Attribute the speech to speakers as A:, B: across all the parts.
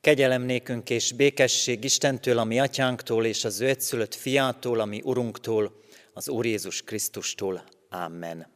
A: Kegyelem nékünk és békesség Istentől, ami atyánktól, és az ő egyszülött fiától, ami Urunktól, az Úr Jézus Krisztustól. Amen.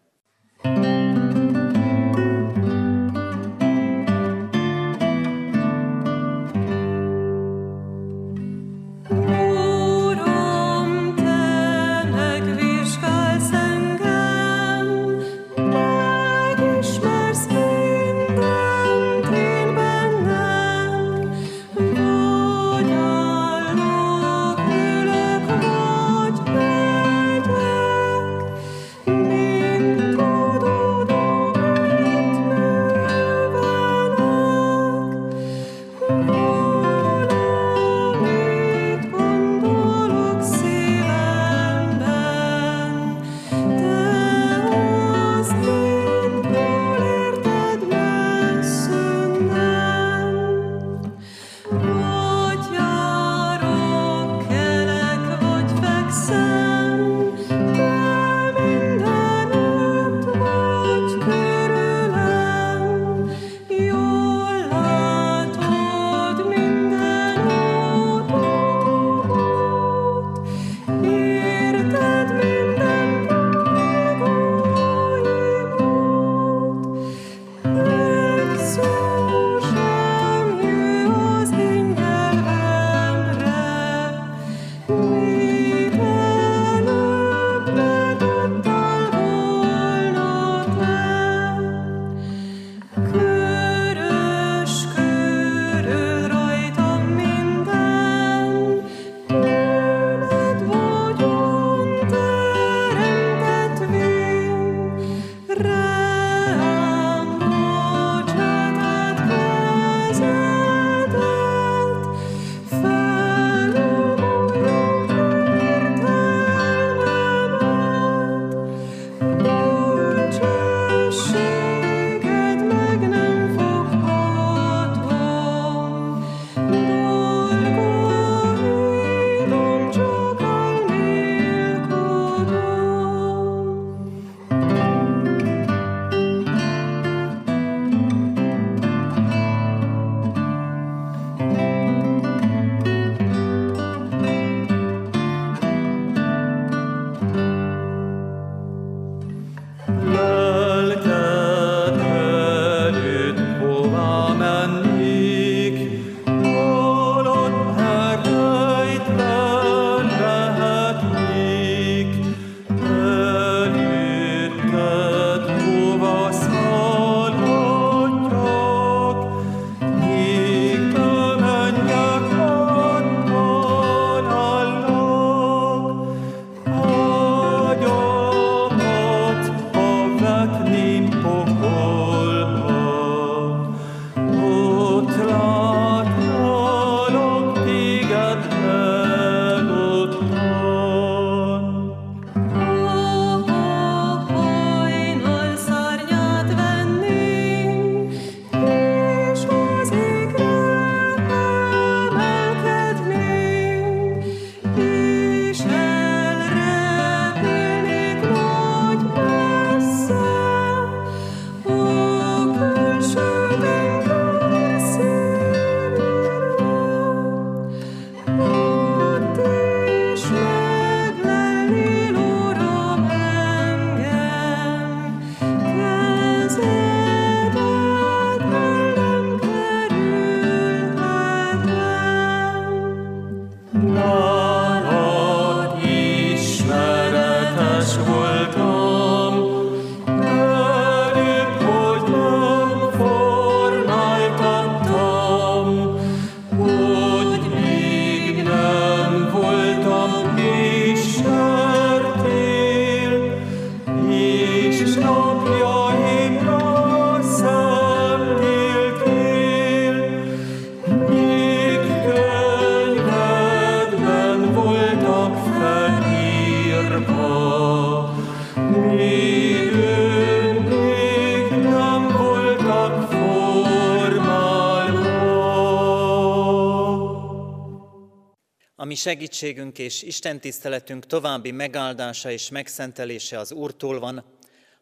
A: Segítségünk és Isten tiszteletünk további megáldása és megszentelése az Úrtól van,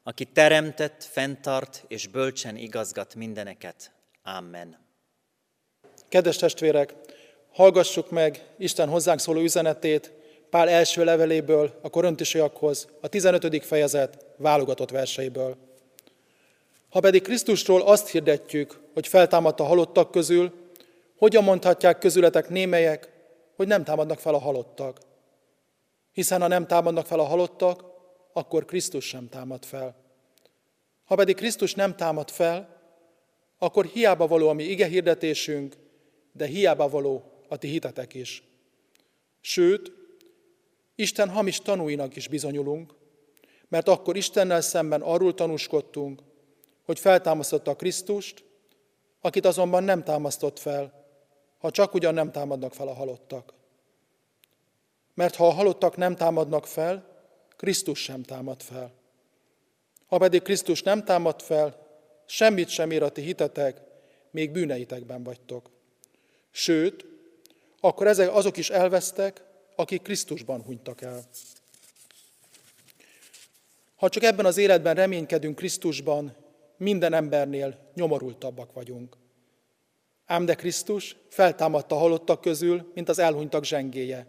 A: aki teremtett, fenntart és bölcsen igazgat mindeneket. Amen.
B: Kedves testvérek, hallgassuk meg Isten hozzánk szóló üzenetét Pál első leveléből a korintusiakhoz, a 15. fejezet válogatott verseiből. Ha pedig Krisztusról azt hirdetjük, hogy feltámadt a halottak közül, hogyan mondhatják közületek némelyek, hogy nem támadnak fel a halottak? Hiszen ha nem támadnak fel a halottak, akkor Krisztus sem támad fel. Ha pedig Krisztus nem támad fel, akkor hiába való a mi ige hirdetésünk, de hiába való a ti hitetek is. Sőt, Isten hamis tanúinak is bizonyulunk, mert akkor Istennel szemben arról tanúskodtunk, hogy feltámasztotta Krisztust, akit azonban nem támasztott fel, ha csak ugyan nem támadnak fel a halottak. Mert ha a halottak nem támadnak fel, Krisztus sem támad fel. Ha pedig Krisztus nem támad fel, semmit sem ér a ti hitetek, még bűneitekben vagytok. Sőt, akkor ezek azok is elvesztek, akik Krisztusban hunytak el. Ha csak ebben az életben reménykedünk Krisztusban, minden embernél nyomorultabbak vagyunk. Ám de Krisztus feltámadta halottak közül, mint az elhunytak zsengéje.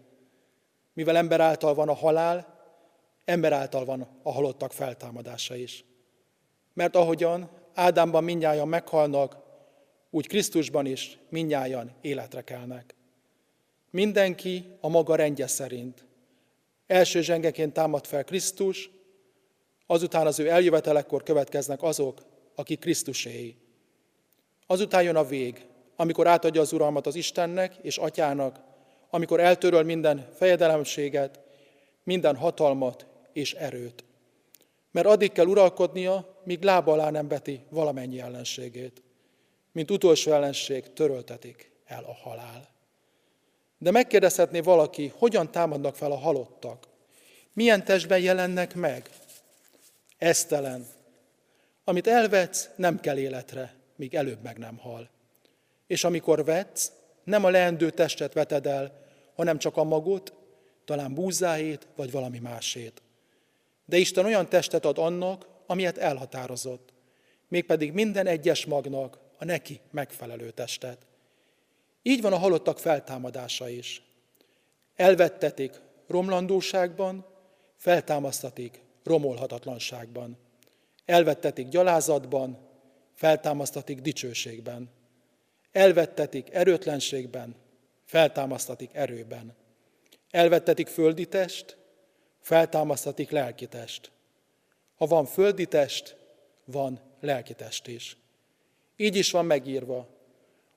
B: Mivel ember által van a halál, ember által van a halottak feltámadása is. Mert ahogyan Ádámban minnyáján meghalnak, úgy Krisztusban is minnyáján életre kelnek. Mindenki a maga rendje szerint. Első zsengeként támad fel Krisztus, azután az ő eljövetelekor következnek azok, akik Krisztuséi. Azután jön a vég, amikor átadja az uralmat az Istennek és Atyának, amikor eltöröl minden fejedelemséget, minden hatalmat és erőt. Mert addig kell uralkodnia, míg lába alá nem beti valamennyi ellenségét. Mint utolsó ellenség töröltetik el a halál. De megkérdezhetné valaki, hogyan támadnak fel a halottak? Milyen testben jelennek meg? Esztelen. Amit elvetsz, nem kell életre, míg előbb meg nem hal. És amikor vetsz, nem a leendő testet veted el, hanem csak a magot, talán búzáét, vagy valami másét. De Isten olyan testet ad annak, amilyet elhatározott, mégpedig minden egyes magnak a neki megfelelő testet. Így van a halottak feltámadása is. Elvettetik romlandóságban, feltámasztatik romolhatatlanságban. Elvettetik gyalázatban, feltámasztatik dicsőségben. Elvettetik erőtlenségben, feltámasztatik erőben. Elvettetik földi test, feltámasztatik lelki test. Ha van földi test, van lelki test is. Így is van megírva.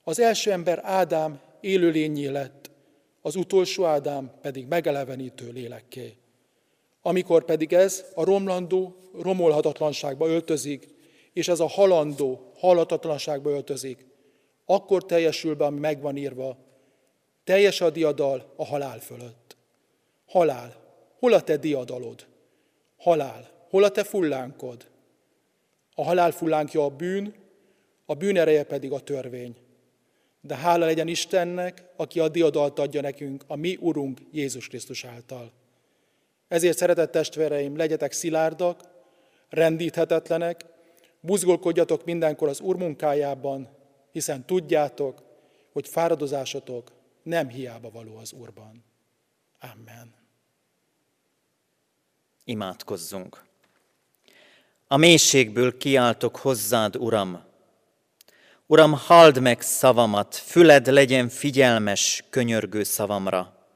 B: Az első ember Ádám élőlényé lett, az utolsó Ádám pedig megelevenítő lélekké. Amikor pedig ez a romlandó romolhatatlanságba öltözik, és ez a halandó halhatatlanságba öltözik, akkor teljesül be, ami megvan írva, teljes a diadal a halál fölött. Halál, hol a te diadalod? Halál, hol a te fullánkod? A halál fullánkja a bűn, a bűn ereje pedig a törvény. De hála legyen Istennek, aki a diadalt adja nekünk, a mi Urunk Jézus Krisztus által. Ezért, szeretett testvéreim, legyetek szilárdak, rendíthetetlenek, buzgolkodjatok mindenkor az Úr munkájában, hiszen tudjátok, hogy fáradozásotok nem hiába való az Úrban. Amen.
C: Imádkozzunk. A mélységből kiáltok hozzád, Uram. Uram, halld meg szavamat, füled legyen figyelmes, könyörgő szavamra.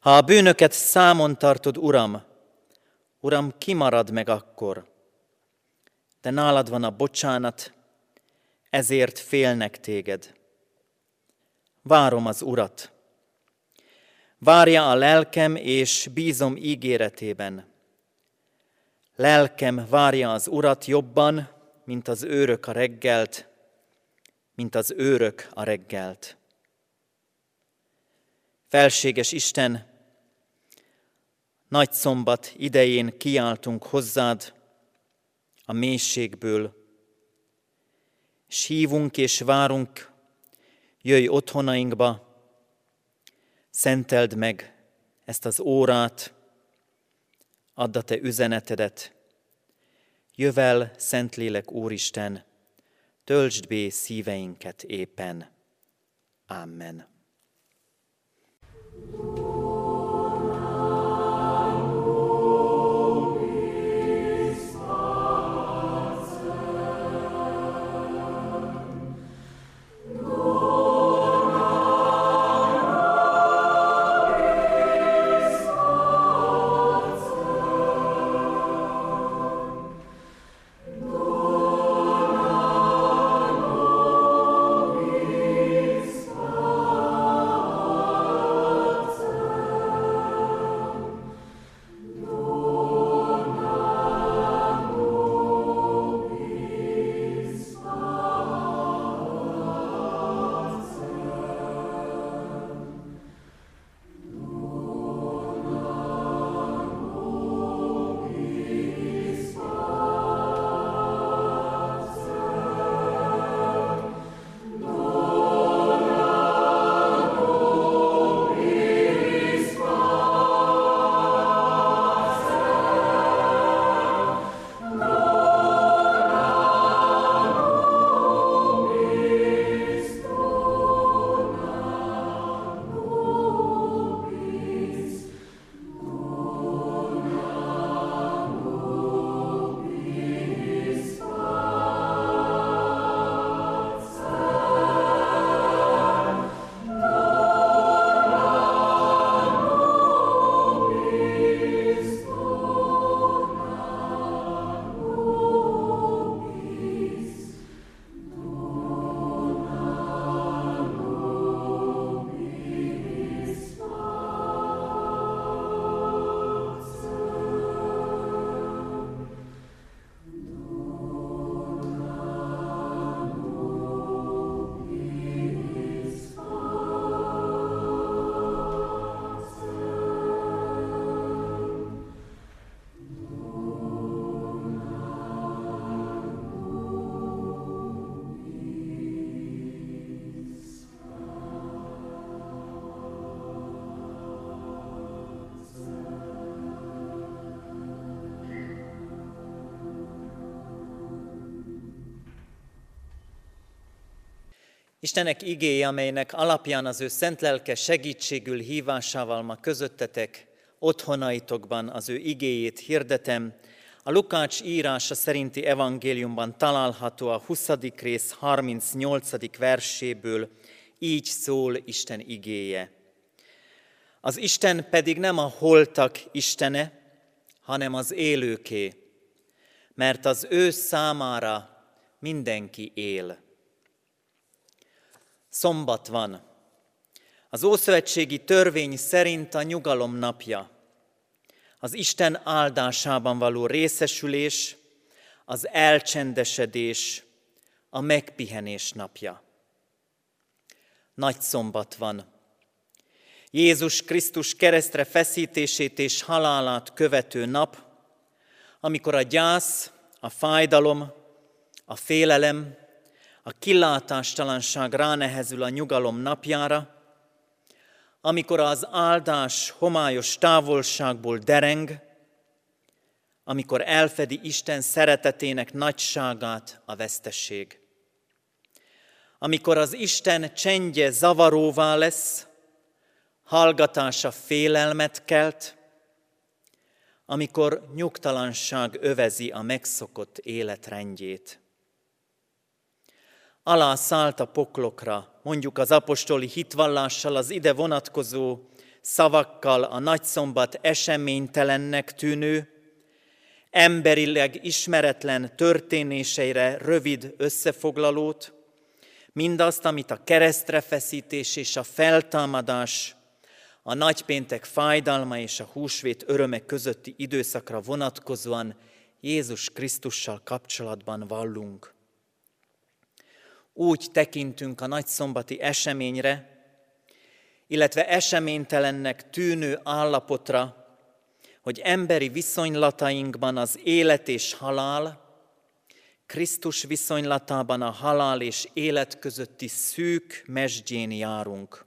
C: Ha a bűnöket számon tartod, Uram, Uram, kimarad meg akkor. De nálad van a bocsánat, ezért félnek téged. Várom az Urat. Várja a lelkem, és bízom ígéretében. Lelkem várja az Urat jobban, mint az őrök a reggelt, mint az őrök a reggelt. Felséges Isten, nagy szombat idején kiáltunk hozzád a mélységből, s hívunk és várunk, jöjj otthonainkba, szenteld meg ezt az órát, add a te üzenetedet. Jövel, Szentlélek Úristen, töltsd bé szíveinket éppen. Amen. Istenek igéje, amelynek alapján az ő szent lelke segítségül hívásával ma közöttetek, otthonaitokban az ő igéjét hirdetem, a Lukács írása szerinti evangéliumban található a 20. rész 38. verséből, így szól Isten igéje. Az Isten pedig nem a holtak Istene, hanem az élőké, mert az ő számára mindenki él. Szombat van. Az Ószövetségi törvény szerint a nyugalom napja. Az Isten áldásában való részesülés, az elcsendesedés, a megpihenés napja. Nagy szombat van. Jézus Krisztus keresztre feszítését és halálát követő nap, amikor a gyász, a fájdalom, a félelem, a kilátástalanság ránehezül a nyugalom napjára, amikor az áldás homályos távolságból dereng, amikor elfedi Isten szeretetének nagyságát a vesztesség. Amikor az Isten csendje zavaróvá lesz, hallgatása félelmet kelt, amikor nyugtalanság övezi a megszokott életrendjét alá szállt a poklokra, mondjuk az apostoli hitvallással, az ide vonatkozó szavakkal a nagyszombat eseménytelennek tűnő, emberileg ismeretlen történéseire rövid összefoglalót, mindazt, amit a keresztre feszítés és a feltámadás, a nagypéntek fájdalma és a húsvét öröme közötti időszakra vonatkozóan Jézus Krisztussal kapcsolatban vallunk úgy tekintünk a nagyszombati eseményre, illetve eseménytelennek tűnő állapotra, hogy emberi viszonylatainkban az élet és halál, Krisztus viszonylatában a halál és élet közötti szűk mesdjén járunk.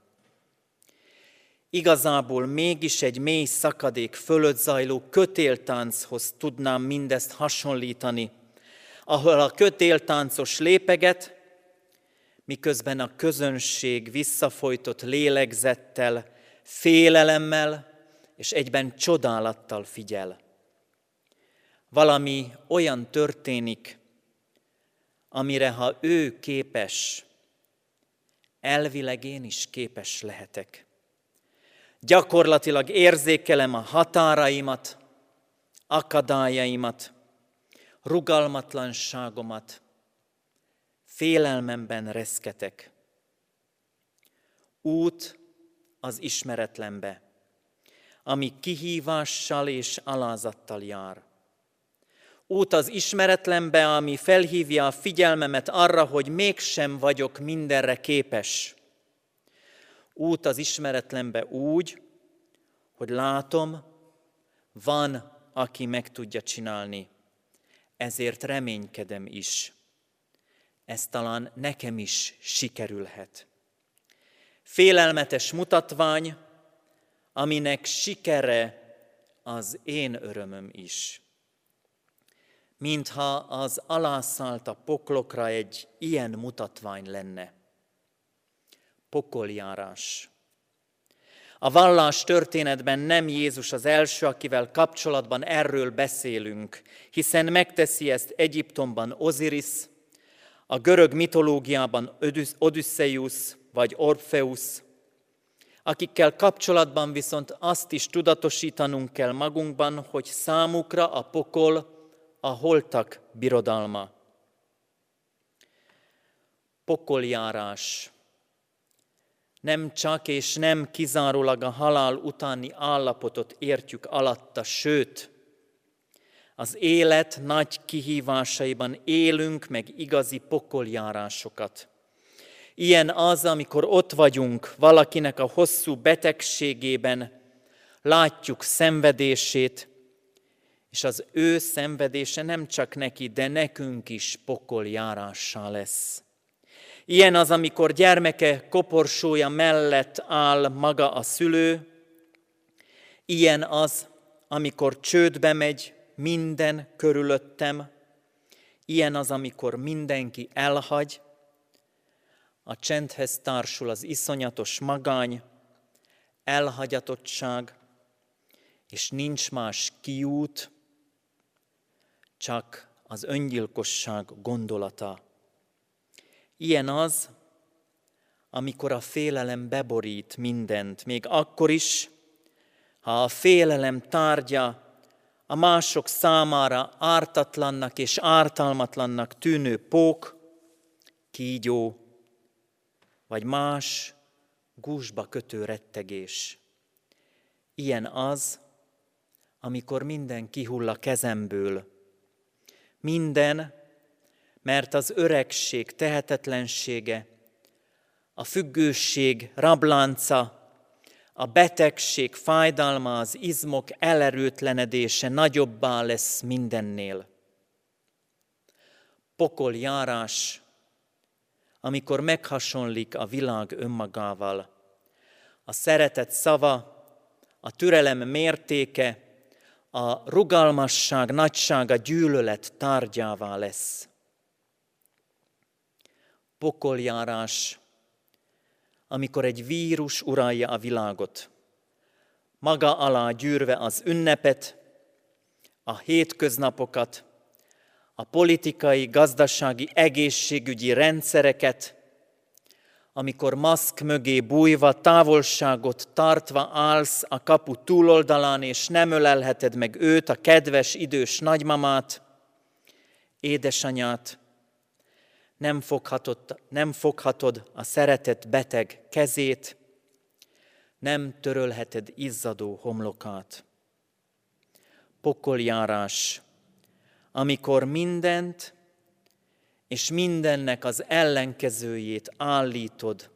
C: Igazából mégis egy mély szakadék fölött zajló kötéltánchoz tudnám mindezt hasonlítani, ahol a kötéltáncos lépeget, miközben a közönség visszafolytott lélegzettel, félelemmel és egyben csodálattal figyel. Valami olyan történik, amire ha ő képes, elvileg én is képes lehetek. Gyakorlatilag érzékelem a határaimat, akadályaimat, rugalmatlanságomat, félelmemben reszketek. Út az ismeretlenbe, ami kihívással és alázattal jár. Út az ismeretlenbe, ami felhívja a figyelmemet arra, hogy mégsem vagyok mindenre képes. Út az ismeretlenbe úgy, hogy látom, van, aki meg tudja csinálni. Ezért reménykedem is. Ez talán nekem is sikerülhet. Félelmetes mutatvány, aminek sikere az én örömöm is. Mintha az alászállt a poklokra egy ilyen mutatvány lenne. Pokoljárás. A vallás történetben nem Jézus az első, akivel kapcsolatban erről beszélünk, hiszen megteszi ezt Egyiptomban Osiris, a görög mitológiában Odysseus vagy Orpheus, akikkel kapcsolatban viszont azt is tudatosítanunk kell magunkban, hogy számukra a pokol a holtak birodalma. Pokoljárás nem csak és nem kizárólag a halál utáni állapotot értjük alatta, sőt, az élet nagy kihívásaiban élünk meg igazi pokoljárásokat. Ilyen az, amikor ott vagyunk valakinek a hosszú betegségében, látjuk szenvedését, és az ő szenvedése nem csak neki, de nekünk is pokoljárássá lesz. Ilyen az, amikor gyermeke koporsója mellett áll maga a szülő, ilyen az, amikor csődbe megy minden körülöttem, ilyen az, amikor mindenki elhagy, a csendhez társul az iszonyatos magány, elhagyatottság, és nincs más kiút, csak az öngyilkosság gondolata. Ilyen az, amikor a félelem beborít mindent, még akkor is, ha a félelem tárgya a mások számára ártatlannak és ártalmatlannak tűnő pók, kígyó, vagy más gúzsba kötő rettegés. Ilyen az, amikor minden kihull a kezemből. Minden, mert az öregség tehetetlensége, a függőség rablánca, a betegség fájdalma, az izmok elerőtlenedése nagyobbá lesz mindennél. Pokoljárás, amikor meghasonlik a világ önmagával. A szeretet szava, a türelem mértéke, a rugalmasság nagysága gyűlölet tárgyává lesz. Pokoljárás, amikor egy vírus uralja a világot, maga alá gyűrve az ünnepet, a hétköznapokat, a politikai, gazdasági, egészségügyi rendszereket, amikor maszk mögé bújva, távolságot tartva állsz a kapu túloldalán, és nem ölelheted meg őt, a kedves idős nagymamát, édesanyát, nem foghatod, nem foghatod a szeretett beteg kezét, nem törölheted izzadó homlokát. Pokoljárás, amikor mindent és mindennek az ellenkezőjét állítod,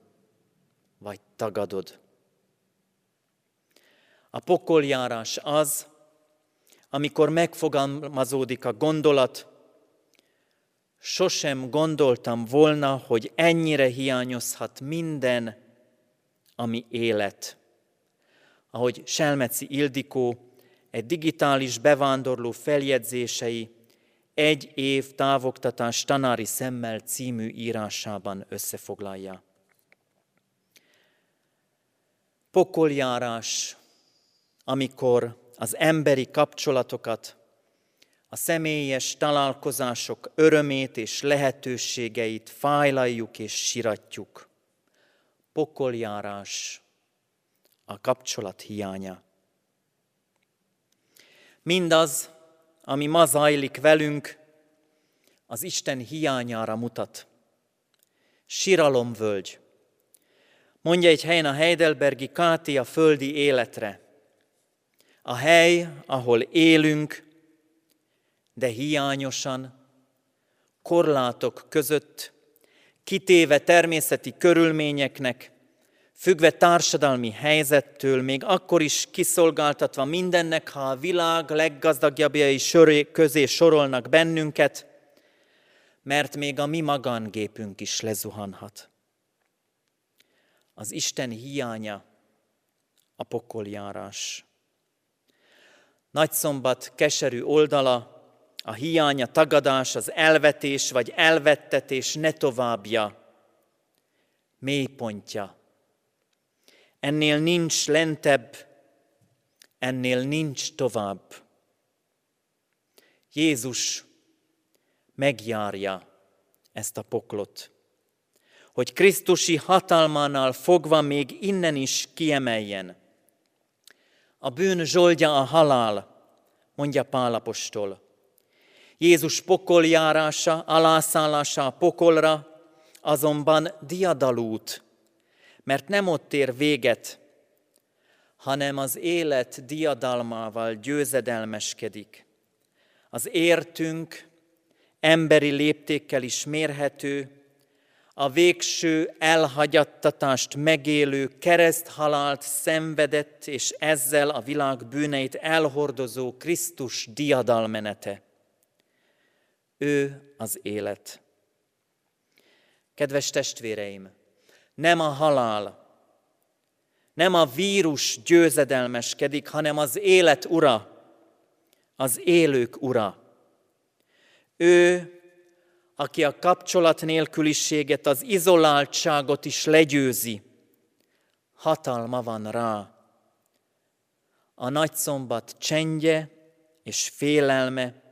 C: vagy tagadod. A pokoljárás az, amikor megfogalmazódik a gondolat, sosem gondoltam volna, hogy ennyire hiányozhat minden, ami élet. Ahogy Selmeci Ildikó egy digitális bevándorló feljegyzései egy év távoktatás tanári szemmel című írásában összefoglalja. Pokoljárás, amikor az emberi kapcsolatokat, a személyes találkozások örömét és lehetőségeit fájlaljuk és siratjuk. Pokoljárás, a kapcsolat hiánya. Mindaz, ami ma zajlik velünk, az Isten hiányára mutat. Siralomvölgy. Mondja egy helyen a Heidelbergi Káti a földi életre. A hely, ahol élünk, de hiányosan, korlátok között, kitéve természeti körülményeknek, függve társadalmi helyzettől, még akkor is kiszolgáltatva mindennek, ha a világ leggazdagabbjai közé sorolnak bennünket, mert még a mi magángépünk is lezuhanhat. Az Isten hiánya a pokoljárás. Nagyszombat keserű oldala, a hiánya, tagadás, az elvetés vagy elvettetés ne továbbja, mélypontja, Ennél nincs lentebb, ennél nincs tovább. Jézus megjárja ezt a poklot, hogy Krisztusi hatalmánál fogva még innen is kiemeljen. A bűn zsoldja a halál, mondja Pálapostól. Jézus pokoljárása, alászállása a pokolra azonban diadalút, mert nem ott ér véget, hanem az élet diadalmával győzedelmeskedik. Az értünk emberi léptékkel is mérhető, a végső elhagyattatást megélő, kereszthalált szenvedett, és ezzel a világ bűneit elhordozó Krisztus diadalmenete. Ő az élet. Kedves testvéreim! nem a halál, nem a vírus győzedelmeskedik, hanem az élet ura, az élők ura. Ő, aki a kapcsolat nélküliséget, az izoláltságot is legyőzi, hatalma van rá. A nagyszombat csendje és félelme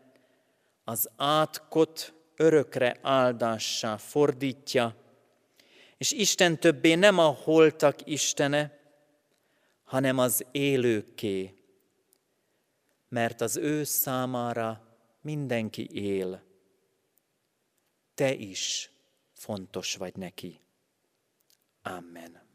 C: az átkot örökre áldássá fordítja, és Isten többé nem a holtak Istene, hanem az élőké, mert az ő számára mindenki él. Te is fontos vagy neki. Amen.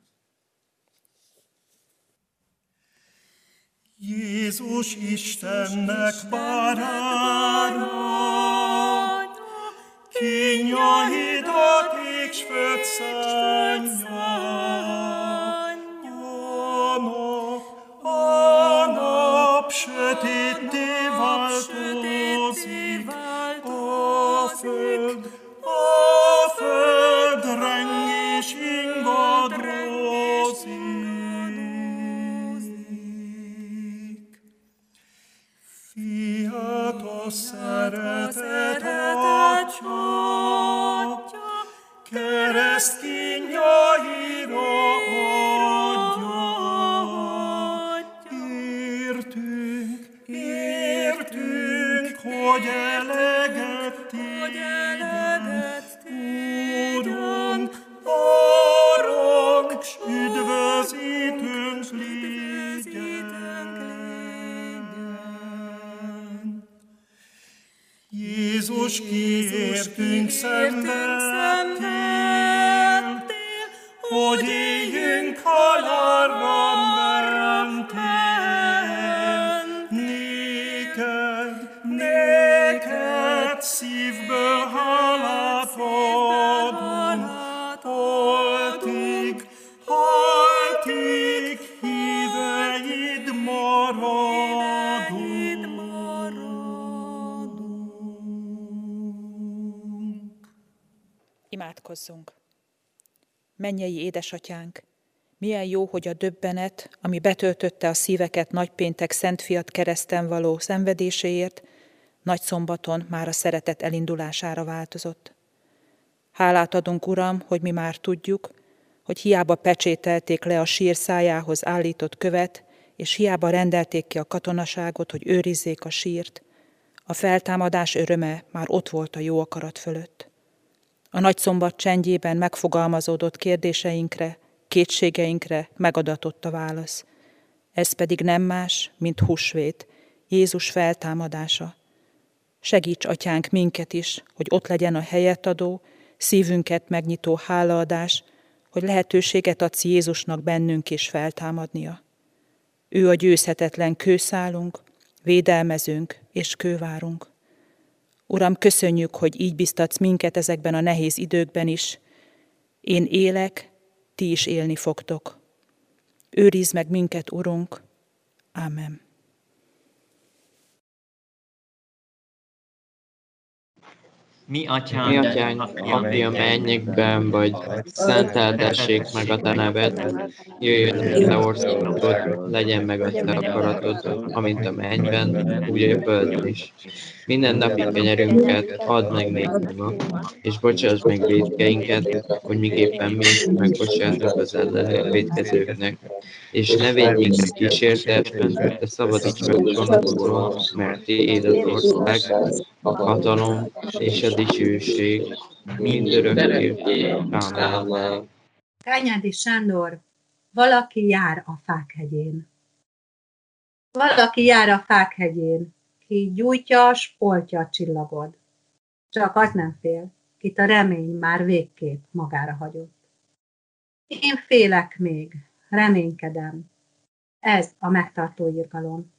D: Jézus Istennek báránya, kinyahított és földszánja. A nap, a nap sötétté változik,
A: Imádkozzunk! mennyei édesatyánk, milyen jó, hogy a döbbenet, ami betöltötte a szíveket nagypéntek Szent Fiat kereszten való szenvedéséért, nagy szombaton már a szeretet elindulására változott. Hálát adunk, Uram, hogy mi már tudjuk, hogy hiába pecsételték le a sír szájához állított követ, és hiába rendelték ki a katonaságot, hogy őrizzék a sírt, a feltámadás öröme már ott volt a jó akarat fölött. A nagy szombat csendjében megfogalmazódott kérdéseinkre, kétségeinkre megadatott a válasz. Ez pedig nem más, mint húsvét, Jézus feltámadása. Segíts, atyánk, minket is, hogy ott legyen a helyet adó, szívünket megnyitó hálaadás, hogy lehetőséget adsz Jézusnak bennünk is feltámadnia. Ő a győzhetetlen kőszálunk, védelmezünk és kővárunk. Uram, köszönjük, hogy így biztatsz minket ezekben a nehéz időkben is. Én élek, ti is élni fogtok. Őrizd meg minket, Urunk. Amen.
C: Mi atyánk,
E: Mi atyánk, aki a mennyekben vagy, szenteldessék meg a te neved, jöjjön a te országod, legyen meg a te akaratod, amint a mennyben, úgy a földön is. Minden napi kenyerünket add meg nékünk ma, és bocsáss meg védkeinket, hogy miképpen mi megbocsátunk az ellenünk védkezőknek. És ne védjünk meg kísértésben, de szabadíts meg gonosztól, mert tiéd az ország, a hatalom és a dicsőség mindörökké. Amen.
F: Kányádi Sándor, valaki jár a fák hegyén. Valaki jár a fák hegyén, ki gyújtja, spoltja a csillagod. Csak az nem fél, kit a remény már végképp magára hagyott. Én félek még, reménykedem. Ez a megtartó irgalom.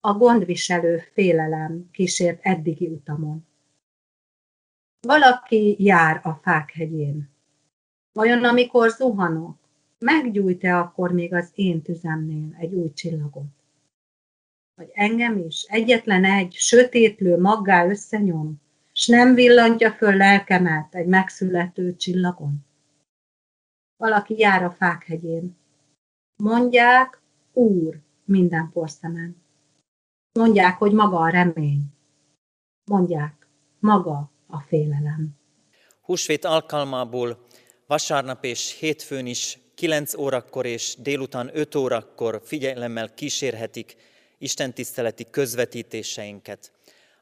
F: A gondviselő félelem kísért eddigi utamon. Valaki jár a fák hegyén. Vajon amikor zuhanok, meggyújt-e akkor még az én tüzemnél egy új csillagot? Vagy engem is egyetlen egy sötétlő maggá összenyom, s nem villantja föl lelkemet egy megszülető csillagon? Valaki jár a fák hegyén. Mondják, Úr, minden porszemen. Mondják, hogy maga a remény. Mondják, maga a félelem.
C: Húsvét alkalmából vasárnap és hétfőn is 9 órakor és délután 5 órakor figyelemmel kísérhetik istentiszteleti közvetítéseinket.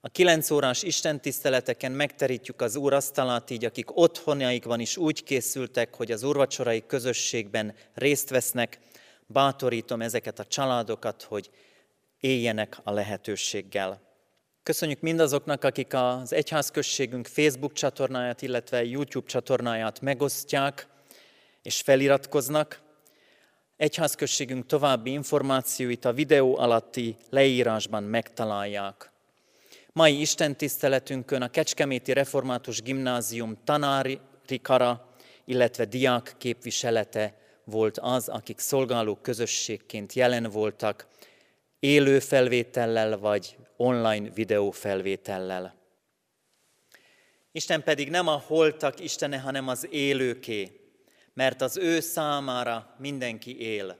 C: A 9 órás istentiszteleteken megterítjük az Úr asztalát, így akik otthonaikban is úgy készültek, hogy az úrvacsorai közösségben részt vesznek, bátorítom ezeket a családokat, hogy éljenek a lehetőséggel. Köszönjük mindazoknak, akik az egyházközségünk Facebook csatornáját, illetve YouTube csatornáját megosztják és feliratkoznak. Egyházközségünk további információit a videó alatti leírásban megtalálják. Mai Isten tiszteletünkön a Kecskeméti Református Gimnázium tanári kara, illetve diák képviselete volt az, akik szolgáló közösségként jelen voltak, élő felvétellel vagy online videó felvétellel. Isten pedig nem a holtak Istene, hanem az élőké, mert az ő számára mindenki él.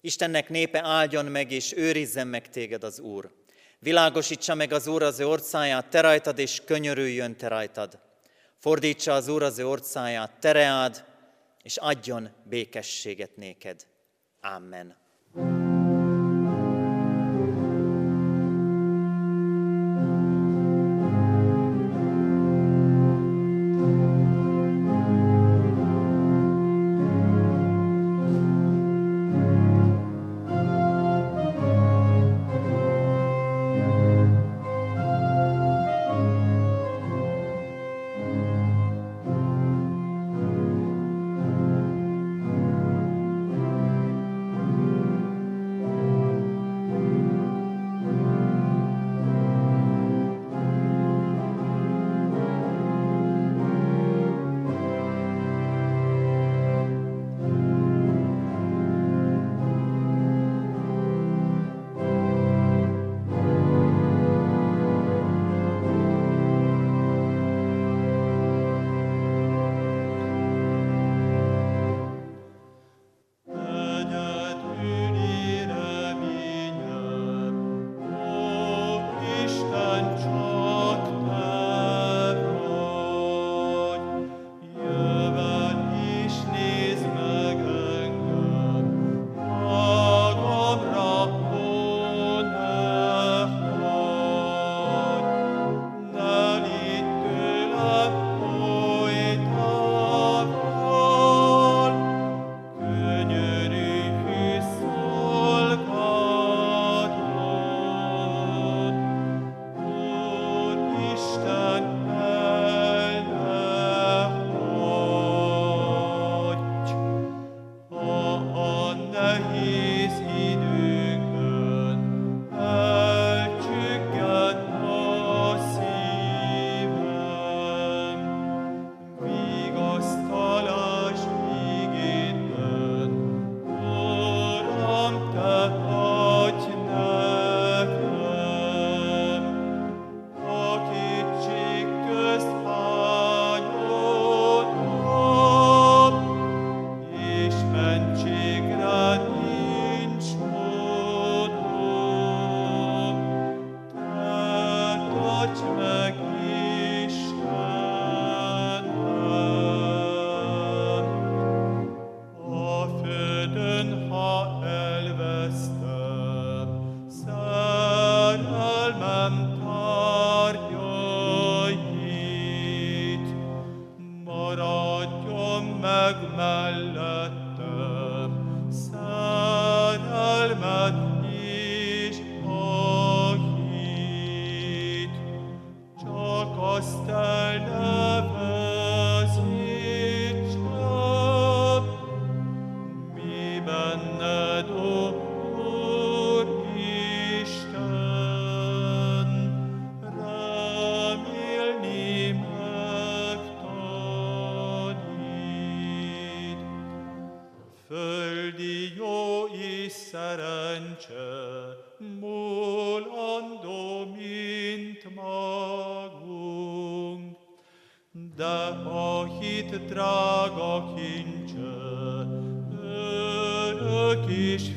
C: Istennek népe áldjon meg és őrizzen meg téged az Úr. Világosítsa meg az Úr az ő orcáját, te rajtad, és könyörüljön te rajtad. Fordítsa az Úr az ő orcáját, tereád, és adjon békességet néked. Amen. A hit drága kincse, örök és